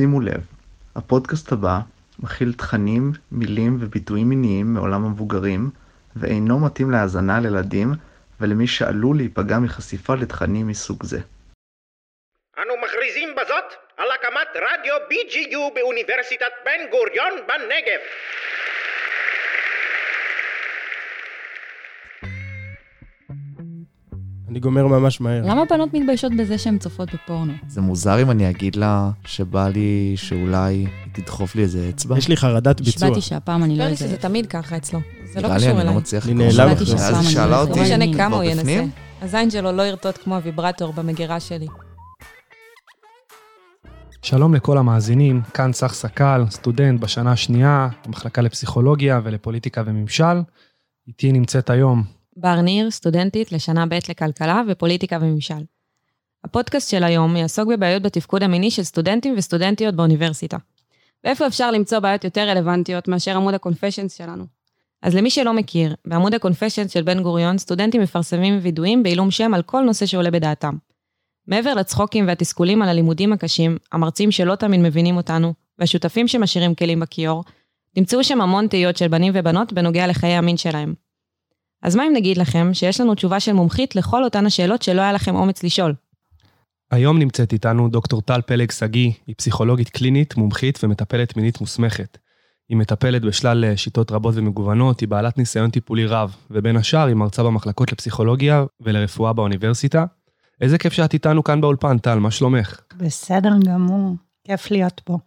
שימו לב, הפודקאסט הבא מכיל תכנים, מילים וביטויים מיניים מעולם המבוגרים, ואינו מתאים להאזנה לילדים ולמי שעלול להיפגע מחשיפה לתכנים מסוג זה. אנו מכריזים בזאת על הקמת רדיו BGU באוניברסיטת בן גוריון בנגב. אני גומר ממש מהר. למה בנות מתביישות בזה שהן צופות בפורנו? זה מוזר אם אני אגיד לה שבא לי שאולי היא תדחוף לי איזה אצבע? יש לי חרדת ביצוע. נשבעתי שהפעם אני לא לי אזהה. שזה תמיד ככה אצלו. זה לא נראה לי קשור אני לא אליי. מצליח אני לקרוא. נעלב אחרי זה. ואז היא שאלה לא אותי, לא משנה כמה הוא ינסה. הזין שלו לא ירטוט כמו הוויברטור במגירה שלי. שלום לכל המאזינים, כאן צח סקל, סטודנט בשנה השנייה, במחלקה לפסיכולוגיה ולפוליטיקה וממשל. איתי נמצאת היום בר ניר, סטודנטית לשנה ב' לכלכלה ופוליטיקה וממשל. הפודקאסט של היום יעסוק בבעיות בתפקוד המיני של סטודנטים וסטודנטיות באוניברסיטה. ואיפה אפשר למצוא בעיות יותר רלוונטיות מאשר עמוד ה confessions שלנו. אז למי שלא מכיר, בעמוד ה confessions של בן גוריון, סטודנטים מפרסמים וידויים בעילום שם על כל נושא שעולה בדעתם. מעבר לצחוקים והתסכולים על הלימודים הקשים, המרצים שלא תמיד מבינים אותנו, והשותפים שמשאירים כלים בכיור, נמצאו שם המון תהיות של בנים ובנות בנוגע לחיי המין שלהם. אז מה אם נגיד לכם שיש לנו תשובה של מומחית לכל אותן השאלות שלא היה לכם אומץ לשאול? היום נמצאת איתנו דוקטור טל פלג שגיא, היא פסיכולוגית קלינית, מומחית ומטפלת מינית מוסמכת. היא מטפלת בשלל אה, שיטות רבות ומגוונות, היא בעלת ניסיון טיפולי רב, ובין השאר היא מרצה במחלקות לפסיכולוגיה ולרפואה באוניברסיטה. איזה כיף שאת איתנו כאן באולפן, טל, מה שלומך? בסדר גמור, כיף להיות פה.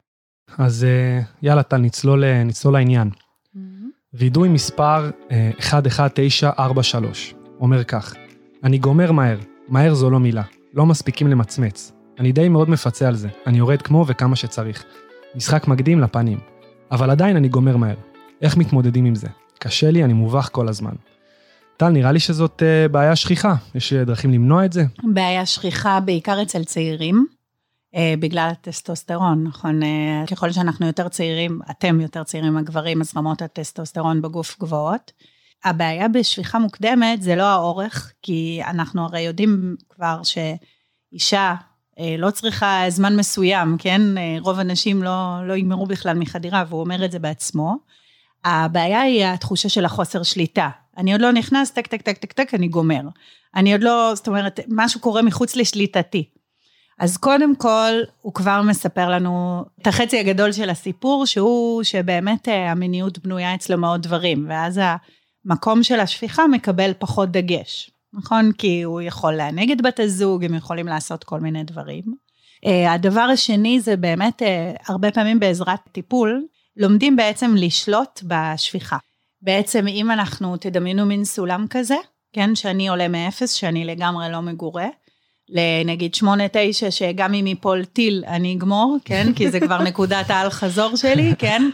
אז אה, יאללה, טל, נצלול, אה, נצלול לעניין. וידוי מספר אה, 11943 אומר כך, אני גומר מהר, מהר זו לא מילה, לא מספיקים למצמץ. אני די מאוד מפצה על זה, אני יורד כמו וכמה שצריך. משחק מקדים לפנים. אבל עדיין אני גומר מהר. איך מתמודדים עם זה? קשה לי, אני מובך כל הזמן. טל, נראה לי שזאת אה, בעיה שכיחה. יש אה, דרכים למנוע את זה? בעיה שכיחה בעיקר אצל צעירים, אה, בגלל הטסטוסטרון, נכון? אה, ככל שאנחנו יותר צעירים, אתם יותר צעירים הגברים, אז רמות הטסטוסטרון בגוף גבוהות. הבעיה בשפיכה מוקדמת זה לא האורך, כי אנחנו הרי יודעים כבר שאישה אה, לא צריכה זמן מסוים, כן? אה, רוב הנשים לא, לא יגמרו בכלל מחדירה, והוא אומר את זה בעצמו. הבעיה היא התחושה של החוסר שליטה. אני עוד לא נכנס, טק, טק, טק, טק, טק, אני גומר. אני עוד לא, זאת אומרת, משהו קורה מחוץ לשליטתי. אז קודם כל, הוא כבר מספר לנו את החצי הגדול של הסיפור, שהוא שבאמת אה, המיניות בנויה אצלו מאוד דברים, ואז המקום של השפיכה מקבל פחות דגש, נכון? כי הוא יכול לענג את בת הזוג, הם יכולים לעשות כל מיני דברים. אה, הדבר השני זה באמת, אה, הרבה פעמים בעזרת טיפול, לומדים בעצם לשלוט בשפיכה. בעצם אם אנחנו, תדמיינו מין סולם כזה, כן, שאני עולה מאפס, שאני לגמרי לא מגורה, לנגיד שמונה, תשע, שגם אם ייפול טיל אני אגמור, כן, כי זה כבר נקודת האל חזור שלי, כן,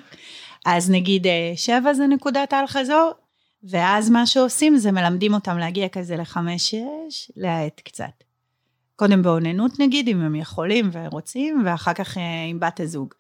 אז נגיד אה, שבע זה נקודת האל חזור, ואז מה שעושים זה מלמדים אותם להגיע כזה לחמש, שש, להאט קצת. קודם באוננות נגיד, אם הם יכולים ורוצים, ואחר כך אה, עם בת הזוג.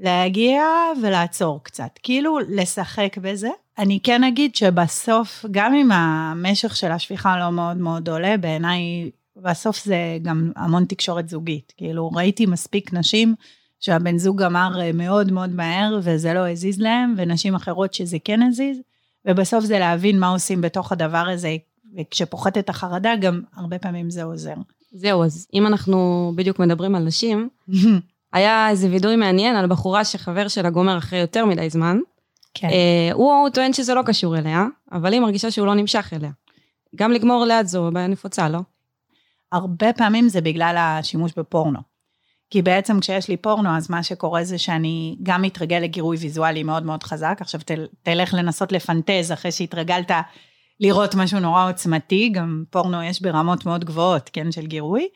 להגיע ולעצור קצת, כאילו לשחק בזה. אני כן אגיד שבסוף, גם אם המשך של השפיכה לא מאוד מאוד עולה, בעיניי, בסוף זה גם המון תקשורת זוגית. כאילו, ראיתי מספיק נשים שהבן זוג אמר אה, מאוד מאוד מהר וזה לא הזיז להם, ונשים אחרות שזה כן הזיז, ובסוף זה להבין מה עושים בתוך הדבר הזה, וכשפוחתת החרדה, גם הרבה פעמים זה עוזר. זהו, אז אם אנחנו בדיוק מדברים על נשים, היה איזה וידוי מעניין על בחורה שחבר שלה גומר אחרי יותר מדי זמן. כן. אה, הוא, הוא טוען שזה לא קשור אליה, אבל היא מרגישה שהוא לא נמשך אליה. גם לגמור ליד זו בעיה נפוצה, לא? הרבה פעמים זה בגלל השימוש בפורנו. כי בעצם כשיש לי פורנו, אז מה שקורה זה שאני גם מתרגל לגירוי ויזואלי מאוד מאוד חזק. עכשיו תל, תלך לנסות לפנטז אחרי שהתרגלת לראות משהו נורא עוצמתי, גם פורנו יש ברמות מאוד גבוהות, כן, של גירוי.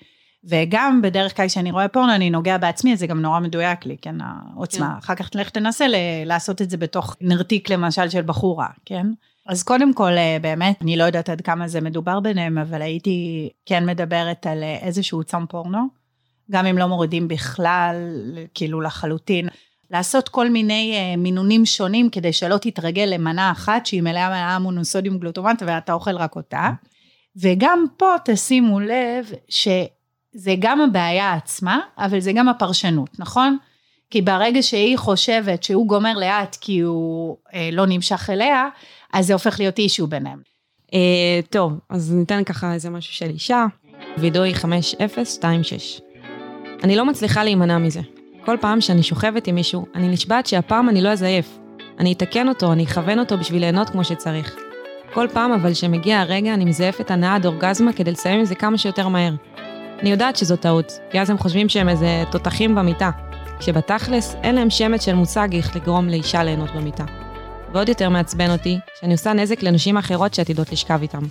וגם בדרך כלל כשאני רואה פורנו, אני נוגע בעצמי, אז זה גם נורא מדויק לי, כן, העוצמה. כן. אחר כך תלך תנסה ל- לעשות את זה בתוך נרתיק למשל של בחורה, כן? אז קודם כל, אה, באמת, אני לא יודעת עד כמה זה מדובר ביניהם, אבל הייתי כן מדברת על אה, איזשהו צום פורנו, גם אם לא מורידים בכלל, כאילו לחלוטין. לעשות כל מיני אה, מינונים שונים כדי שלא תתרגל למנה אחת שהיא מלאה מלאה מונוסודיום גלוטומט ואתה אוכל רק אותה. וגם פה תשימו לב שזה גם הבעיה עצמה, אבל זה גם הפרשנות, נכון? כי ברגע שהיא חושבת שהוא גומר לאט כי הוא אה, לא נמשך אליה, אז זה הופך להיות אישו ביניהם. אה, טוב, אז ניתן ככה איזה משהו של אישה. וידוי 5026. אני לא מצליחה להימנע מזה. כל פעם שאני שוכבת עם מישהו, אני נשבעת שהפעם אני לא אזייף. אני אתקן אותו, אני אכוון אותו בשביל ליהנות כמו שצריך. כל פעם אבל שמגיע הרגע, אני מזייפת הנאה עד אורגזמה כדי לסיים עם זה כמה שיותר מהר. אני יודעת שזו טעות, כי אז הם חושבים שהם איזה תותחים במיטה, כשבתכלס אין להם שמץ של מושג איך לגרום לאישה ליהנות במיטה. ועוד יותר מעצבן אותי, שאני עושה נזק לנשים אחרות שעתידות לשכב איתם.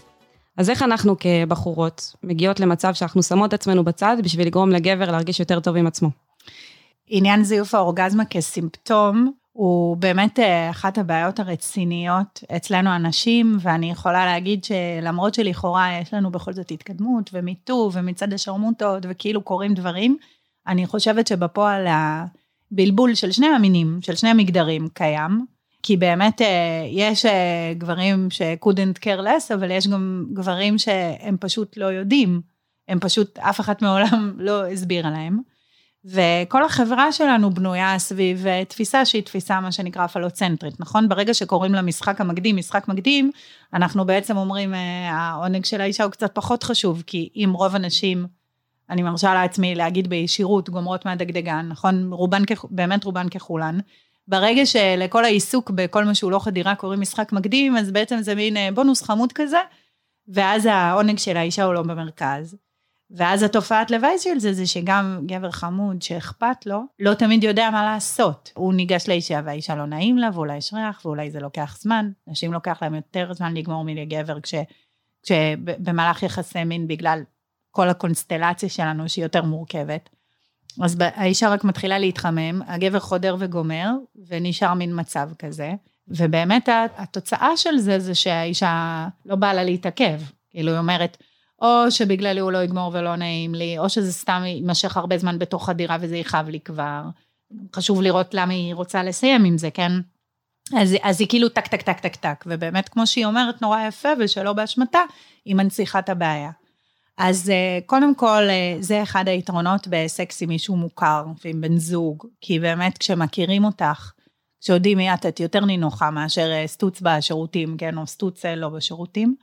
אז איך אנחנו כבחורות מגיעות למצב שאנחנו שמות עצמנו בצד בשביל לגרום לגבר להרגיש יותר טוב עם עצמו? עניין זיוף האורגזמה כסימפטום הוא באמת אה, אחת הבעיות הרציניות אצלנו הנשים, ואני יכולה להגיד שלמרות שלכאורה יש לנו בכל זאת התקדמות ומיטו ומצד השרמוטות וכאילו קורים דברים, אני חושבת שבפועל הבלבול של שני המינים, של שני המגדרים קיים, כי באמת אה, יש אה, גברים ש-couldn't care less, אבל יש גם גברים שהם פשוט לא יודעים, הם פשוט, אף אחת מעולם לא הסבירה להם. וכל החברה שלנו בנויה סביב אה, תפיסה שהיא תפיסה מה שנקרא פלוצנטרית, נכון? ברגע שקוראים למשחק המקדים משחק מקדים, אנחנו בעצם אומרים העונג של האישה הוא קצת פחות חשוב, כי אם רוב הנשים, אני מרשה לעצמי להגיד בישירות, גומרות מהדגדגן, נכון? רובן, באמת רובן ככולן. ברגע שלכל העיסוק בכל מה שהוא לא חדירה קוראים משחק מקדים, אז בעצם זה מין אה, בונוס חמוד כזה, ואז העונג של האישה הוא לא במרכז. ואז התופעת לוואי של זה, זה שגם גבר חמוד שאכפת לו, לא תמיד יודע מה לעשות. הוא ניגש לאישה והאישה לא נעים לה, ואולי יש ריח, ואולי זה לוקח זמן. נשים לוקח להם יותר זמן לגמור מלגבר, כש, כשבמהלך יחסי מין, בגלל כל הקונסטלציה שלנו שהיא יותר מורכבת. אז האישה רק מתחילה להתחמם, הגבר חודר וגומר, ונשאר מין מצב כזה. ובאמת התוצאה של זה, זה שהאישה לא באה לה להתעכב. כאילו, היא אומרת, או שבגללי הוא לא יגמור ולא נעים לי, או שזה סתם יימשך הרבה זמן בתוך הדירה וזה יכאב לי כבר. חשוב לראות למה היא רוצה לסיים עם זה, כן? אז, אז היא כאילו טק טק טק טק טק, ובאמת כמו שהיא אומרת נורא יפה ושלא באשמתה, היא מנציחה את הבעיה. אז אה, קודם כל, אה, זה אחד היתרונות בסקס עם מישהו מוכר ועם בן זוג, כי באמת כשמכירים אותך, כשיודעים מי את, את יותר נינוחה מאשר אה, סטוץ בשירותים, כן, או סטוץ לא בשירותים.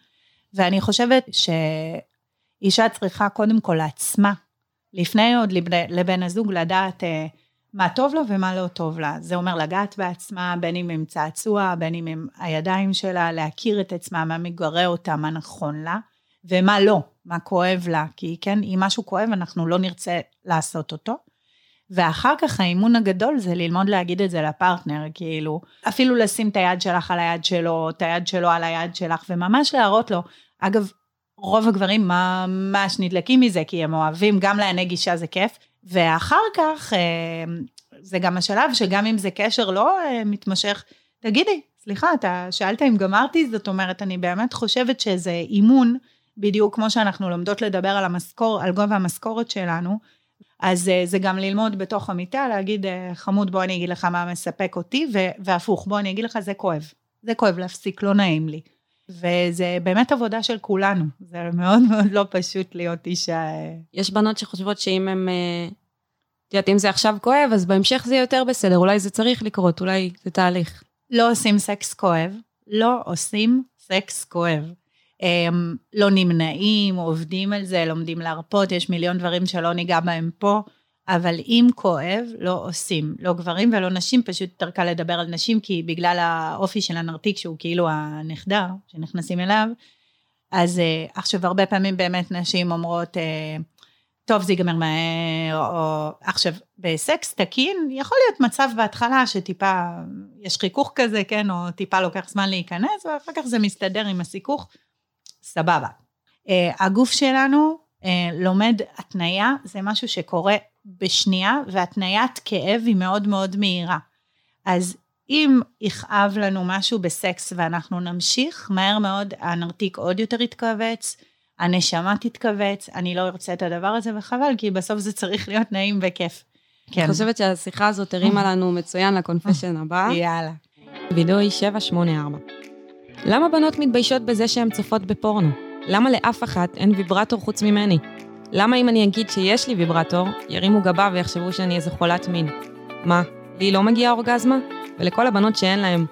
ואני חושבת שאישה צריכה קודם כל לעצמה, לפני עוד לבן הזוג, לדעת מה טוב לה ומה לא טוב לה. זה אומר לגעת בעצמה, בין אם עם צעצוע, בין אם עם הידיים שלה, להכיר את עצמה, מה מגרה אותה, מה נכון לה. ומה לא, מה כואב לה, כי כן, אם משהו כואב אנחנו לא נרצה לעשות אותו. ואחר כך האימון הגדול זה ללמוד להגיד את זה לפרטנר, כאילו, אפילו לשים את היד שלך על היד שלו, את היד שלו על היד שלך, וממש להראות לו. אגב, רוב הגברים ממש נדלקים מזה, כי הם אוהבים, גם לעיני גישה זה כיף, ואחר כך, אה, זה גם השלב שגם אם זה קשר לא אה, מתמשך, תגידי, סליחה, אתה שאלת אם גמרתי, זאת אומרת, אני באמת חושבת שזה אימון. בדיוק כמו שאנחנו לומדות לדבר על המשכור, על גובה המשכורת שלנו, אז אה, זה גם ללמוד בתוך המיטה, להגיד, אה, חמוד, בוא אני אגיד לך מה מספק אותי, והפוך, בוא אני אגיד לך, זה כואב. זה כואב להפסיק, לא נעים לי. וזה באמת עבודה של כולנו, זה מאוד מאוד לא פשוט להיות אישה. אה. יש בנות שחושבות שאם הם, את יודעת, אם זה עכשיו כואב, אז בהמשך זה יהיה יותר בסדר, אולי זה צריך לקרות, אולי זה תהליך. לא עושים סקס כואב, לא עושים סקס כואב. הם לא נמנעים, עובדים על זה, לומדים להרפות, יש מיליון דברים שלא ניגע בהם פה, אבל אם כואב, לא עושים. לא גברים ולא נשים, פשוט יותר קל לדבר על נשים, כי בגלל האופי של הנרתיק, שהוא כאילו הנחדר, שנכנסים אליו, אז אה, עכשיו הרבה פעמים באמת נשים אומרות, אה, טוב זה ייגמר מהר, או עכשיו בסקס תקין יכול להיות מצב בהתחלה שטיפה יש חיכוך כזה, כן, או טיפה לוקח זמן להיכנס, ואחר כך זה מסתדר עם הסיכוך. סבבה. Uh, הגוף שלנו uh, לומד התניה, זה משהו שקורה בשנייה, והתניית כאב היא מאוד מאוד מהירה. אז אם יכאב לנו משהו בסקס ואנחנו נמשיך, מהר מאוד הנרתיק עוד יותר יתכווץ, הנשמה תתכווץ, אני לא ארצה את הדבר הזה וחבל, כי בסוף זה צריך להיות נעים וכיף. כן. אני חושבת שהשיחה הזאת הרימה לנו מצוין לקונפשן הבא. יאללה. וידוי 784. למה בנות מתביישות בזה שהן צופות בפורנו? למה לאף אחת אין ויברטור חוץ ממני? למה אם אני אגיד שיש לי ויברטור, ירימו גבה ויחשבו שאני איזה חולת מין? מה, לי לא מגיעה אורגזמה? ולכל הבנות שאין להן,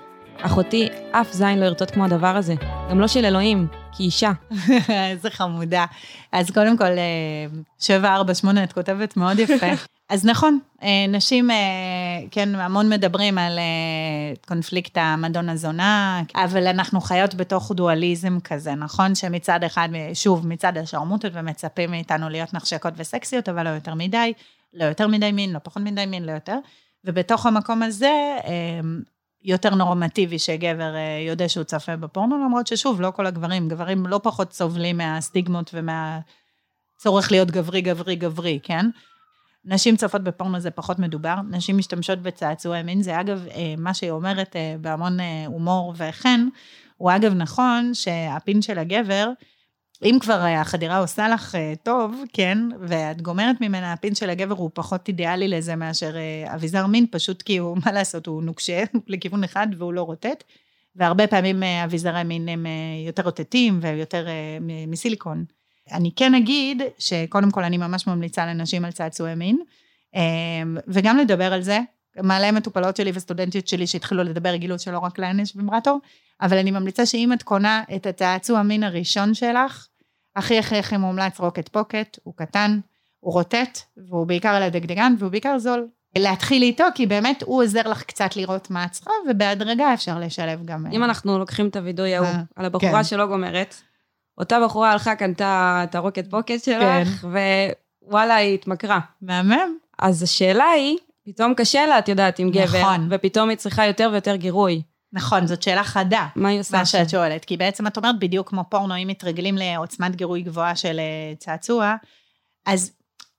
אחותי, אף זין לא ירטוט כמו הדבר הזה. גם לא של אלוהים, כי אישה. איזה חמודה. אז קודם כל, אה, 748 את כותבת מאוד יפה. אז נכון, אה, נשים, אה, כן, המון מדברים על אה, קונפליקט המדון-הזונה, אבל אנחנו חיות בתוך דואליזם כזה, נכון? שמצד אחד, שוב, מצד השרמוטות ומצפים מאיתנו להיות נחשקות וסקסיות, אבל לא יותר מדי, לא יותר מדי מין, לא פחות מדי מין, לא יותר. ובתוך המקום הזה, יותר נורמטיבי שגבר יודע שהוא צופה בפורנו, למרות ששוב, לא כל הגברים, גברים לא פחות סובלים מהסטיגמות ומהצורך להיות גברי, גברי, גברי, כן? נשים צופות בפורנו זה פחות מדובר, נשים משתמשות בצעצועי מין, זה אגב, מה שהיא אומרת בהמון הומור וחן, הוא אגב נכון שהפין של הגבר, אם כבר החדירה עושה לך טוב, כן, ואת גומרת ממנה, הפין של הגבר הוא פחות אידיאלי לזה מאשר אביזר מין, פשוט כי הוא, מה לעשות, הוא נוקשה לכיוון אחד והוא לא רוטט, והרבה פעמים אביזרי מין הם יותר רוטטים ויותר מסיליקון. אני כן אגיד שקודם כל אני ממש ממליצה לנשים על צעצועי מין, וגם לדבר על זה, מלא מטופלות שלי וסטודנטיות שלי שהתחילו לדבר גילו שלא רק להן יש ויברטור, אבל אני ממליצה שאם את קונה את הצעצוע מין הראשון שלך, הכי הכי הכי מומלץ רוקט פוקט, הוא קטן, הוא רוטט, והוא בעיקר על הדגדגן, והוא בעיקר זול. להתחיל איתו, כי באמת הוא עוזר לך קצת לראות מה את צריכה, ובהדרגה אפשר לשלב גם... אם אנחנו לוקחים את הווידוי ההוא, על הבחורה שלא גומרת, אותה בחורה הלכה, קנתה את הרוקט פוקט שלך, ווואלה, היא התמכרה. מהמם. אז השאלה היא, פתאום קשה לה, את יודעת, עם גבר, נכון. ופתאום היא צריכה יותר ויותר גירוי. נכון, זאת שאלה חדה. מה היא עושה? מה שאת שואלת, כי בעצם את אומרת בדיוק כמו פורנו, אם מתרגלים לעוצמת גירוי גבוהה של צעצוע, אז,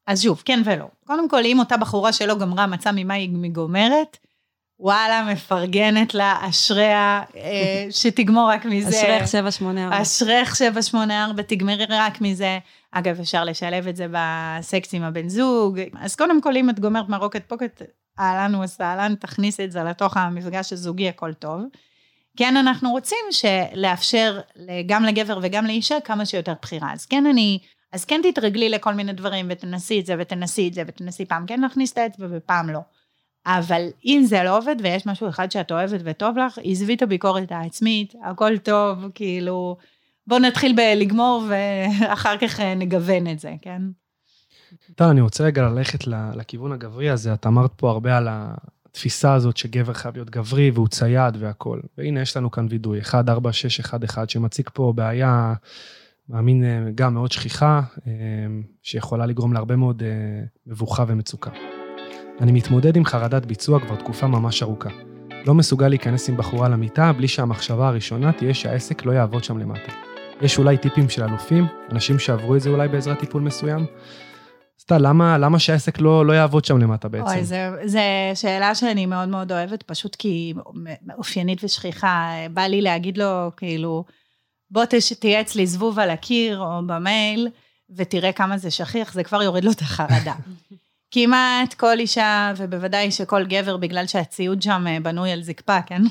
אז שוב, כן ולא. קודם כל, אם אותה בחורה שלא גמרה מצא ממה היא גומרת, וואלה, מפרגנת לה, אשריה, שתגמור רק מזה. אשרך 784. אשרך 784, תגמרי רק מזה. אגב, אפשר לשלב את זה בסקס עם הבן זוג. אז קודם כל, אם את גומרת מרוקט פוקט, אהלן וסהלן, תכניס את זה לתוך המפגש הזוגי, הכל טוב. כן, אנחנו רוצים לאפשר גם לגבר וגם לאישה כמה שיותר בחירה. אז כן, אני, אז כן תתרגלי לכל מיני דברים, ותנסי את זה, ותנסי את זה, ותנסי פעם כן להכניס את האצבע ופעם לא. אבל אם זה לא עובד ויש משהו אחד שאת אוהבת וטוב לך, עזבי את הביקורת העצמית, הכל טוב, כאילו, בוא נתחיל בלגמור ואחר כך נגוון את זה, כן? טל, אני רוצה רגע ללכת לכיוון הגברי הזה. את אמרת פה הרבה על התפיסה הזאת שגבר חייב להיות גברי והוא צייד והכול. והנה, יש לנו כאן וידוי, 14611, שמציג פה בעיה, מאמין, גם מאוד שכיחה, שיכולה לגרום להרבה מאוד מבוכה ומצוקה. אני מתמודד עם חרדת ביצוע כבר תקופה ממש ארוכה. לא מסוגל להיכנס עם בחורה למיטה בלי שהמחשבה הראשונה תהיה שהעסק לא יעבוד שם למטה. יש אולי טיפים של אלופים, אנשים שעברו את זה אולי בעזרת טיפול מסוים? סתם, למה, למה שהעסק לא, לא יעבוד שם למטה בעצם? אוי, זו שאלה שאני מאוד מאוד אוהבת, פשוט כי היא אופיינית ושכיחה. בא לי להגיד לו, כאילו, בוא תהיה אצלי זבוב על הקיר או במייל, ותראה כמה זה שכיח, זה כבר יוריד לו את החרדה. כמעט כל אישה, ובוודאי שכל גבר, בגלל שהציוד שם בנוי על זקפה, כן?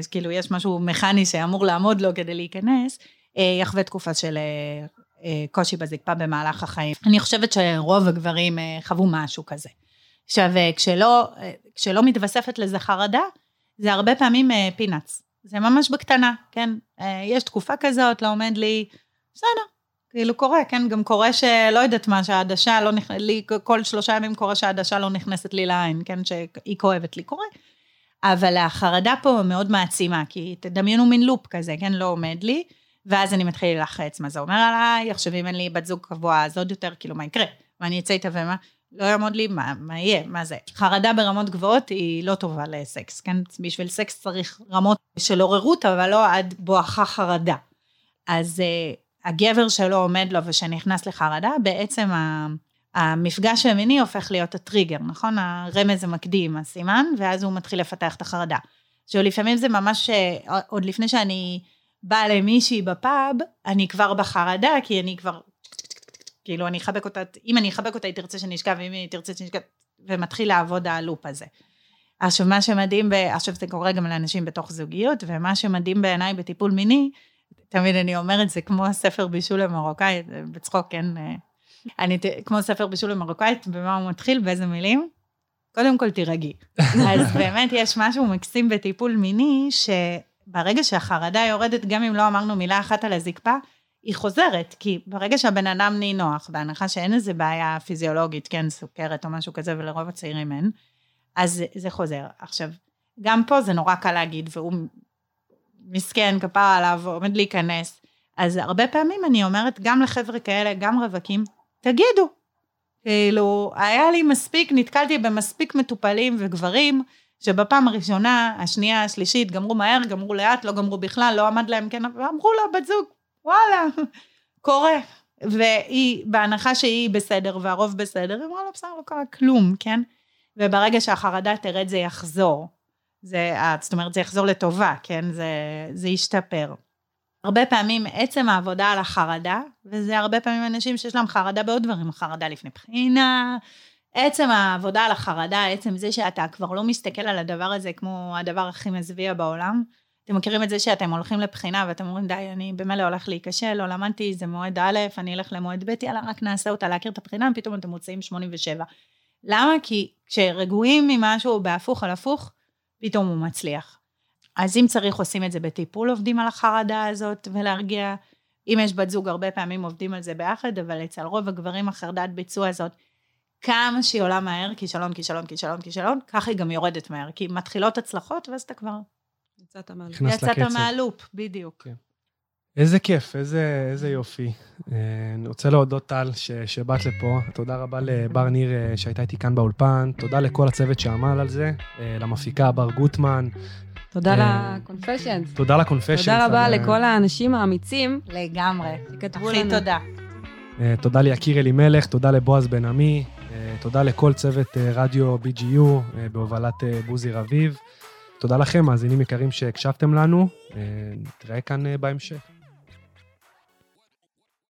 אז כאילו, יש משהו מכני שאמור לעמוד לו כדי להיכנס, יחווה תקופה של קושי בזקפה במהלך החיים. אני חושבת שרוב הגברים חוו משהו כזה. עכשיו, כשלא, כשלא מתווספת לזה חרדה, זה הרבה פעמים פינאץ. זה ממש בקטנה, כן? יש תקופה כזאת, לא עומד לי, בסדר, כאילו קורה, כן, גם קורה שלא יודעת מה, שהעדשה לא נכנסת, לי כל שלושה ימים קורה שהעדשה לא נכנסת לי לעין, כן, שהיא כואבת לי, קורה. אבל החרדה פה מאוד מעצימה, כי תדמיינו מין לופ כזה, כן, לא עומד לי, ואז אני מתחיל להלחץ, מה זה אומר עליי, עכשיו אם אין לי בת זוג קבועה, אז עוד יותר, כאילו, מה יקרה? מה אני אצא איתה ומה? לא יעמוד לי, מה, מה יהיה, מה זה? חרדה ברמות גבוהות היא לא טובה לסקס, כן? בשביל סקס צריך רמות של עוררות, אבל לא עד בואכה חרדה. אז הגבר שלא עומד לו ושנכנס לחרדה, בעצם המפגש המיני הופך להיות הטריגר, נכון? הרמז המקדים, הסימן, ואז הוא מתחיל לפתח את החרדה. עכשיו לפעמים זה ממש, עוד לפני שאני באה למישהי בפאב, אני כבר בחרדה, כי אני כבר, כאילו אני אחבק אותה, אם אני אחבק אותה היא תרצה שנשכב, ואם היא תרצה שנשכב, ומתחיל לעבוד הלופ הזה. עכשיו מה שמדהים, ב... עכשיו זה קורה גם לאנשים בתוך זוגיות, ומה שמדהים בעיניי בטיפול מיני, תמיד אני אומרת, זה כמו ספר בישול למרוקאית, בצחוק, כן? אני, כמו ספר בישול למרוקאית, במה הוא מתחיל, באיזה מילים? קודם כל תירגעי. אז באמת יש משהו מקסים בטיפול מיני, שברגע שהחרדה יורדת, גם אם לא אמרנו מילה אחת על הזקפה, היא חוזרת, כי ברגע שהבן אדם נינוח, בהנחה שאין איזה בעיה פיזיולוגית, כן, סוכרת או משהו כזה, ולרוב הצעירים אין, אז זה חוזר. עכשיו, גם פה זה נורא קל להגיד, והוא מסכן, כפר עליו, עומד להיכנס. אז הרבה פעמים אני אומרת, גם לחבר'ה כאלה, גם רווקים, תגידו. כאילו, היה לי מספיק, נתקלתי במספיק מטופלים וגברים, שבפעם הראשונה, השנייה, השלישית, גמרו מהר, גמרו לאט, לא גמרו בכלל, לא עמד להם כן, ואמרו לו, בת זוג, וואלה, קורה. והיא, בהנחה שהיא בסדר והרוב בסדר, היא אמרה לו, בסדר, לא קרה כלום, כן? וברגע שהחרדה תרד זה יחזור. זה, זאת אומרת, זה יחזור לטובה, כן? זה, זה ישתפר. הרבה פעמים עצם העבודה על החרדה, וזה הרבה פעמים אנשים שיש להם חרדה בעוד דברים, חרדה לפני בחינה, עצם העבודה על החרדה, עצם זה שאתה כבר לא מסתכל על הדבר הזה כמו הדבר הכי מזוויע בעולם. אתם מכירים את זה שאתם הולכים לבחינה ואתם אומרים, די, אני במילא הולך להיכשל, לא למדתי, זה מועד א', אני אלך למועד ב', יאללה, רק נעשה אותה, להכיר את הבחינה, פתאום אתם מוצאים 87. למה? כי כשרגועים ממשהו בהפוך על הפוך, פתאום הוא מצליח. אז אם צריך, עושים את זה בטיפול, עובדים על החרדה הזאת ולהרגיע. אם יש בת זוג, הרבה פעמים עובדים על זה ביחד, אבל אצל רוב הגברים החרדת ביצוע הזאת, כמה שהיא עולה מהר, כישלון, כישלון, כישלון, כישלון, ככה היא גם יורדת מהר, כי מתחילות הצלחות, ואז אתה כבר... יצאת מהלופ. יצאת מהלופ, בדיוק. כן. איזה כיף, איזה, איזה יופי. אה, אני רוצה להודות, טל, שבאת לפה. תודה רבה לבר ניר אה, שהייתה איתי כאן באולפן. תודה לכל הצוות שעמל על זה, אה, למפיקה בר גוטמן. תודה לקונפשיונס. תודה לקונפשיונס. תודה רבה לכל האנשים האמיצים. לגמרי. שכתבו לנו. הכי תודה. תודה ליקיר אלימלך, תודה לבועז בן עמי, תודה לכל צוות רדיו BGU בהובלת בוזי רביב. תודה לכם, מאזינים יקרים שהקשבתם לנו. נתראה כאן בהמשך.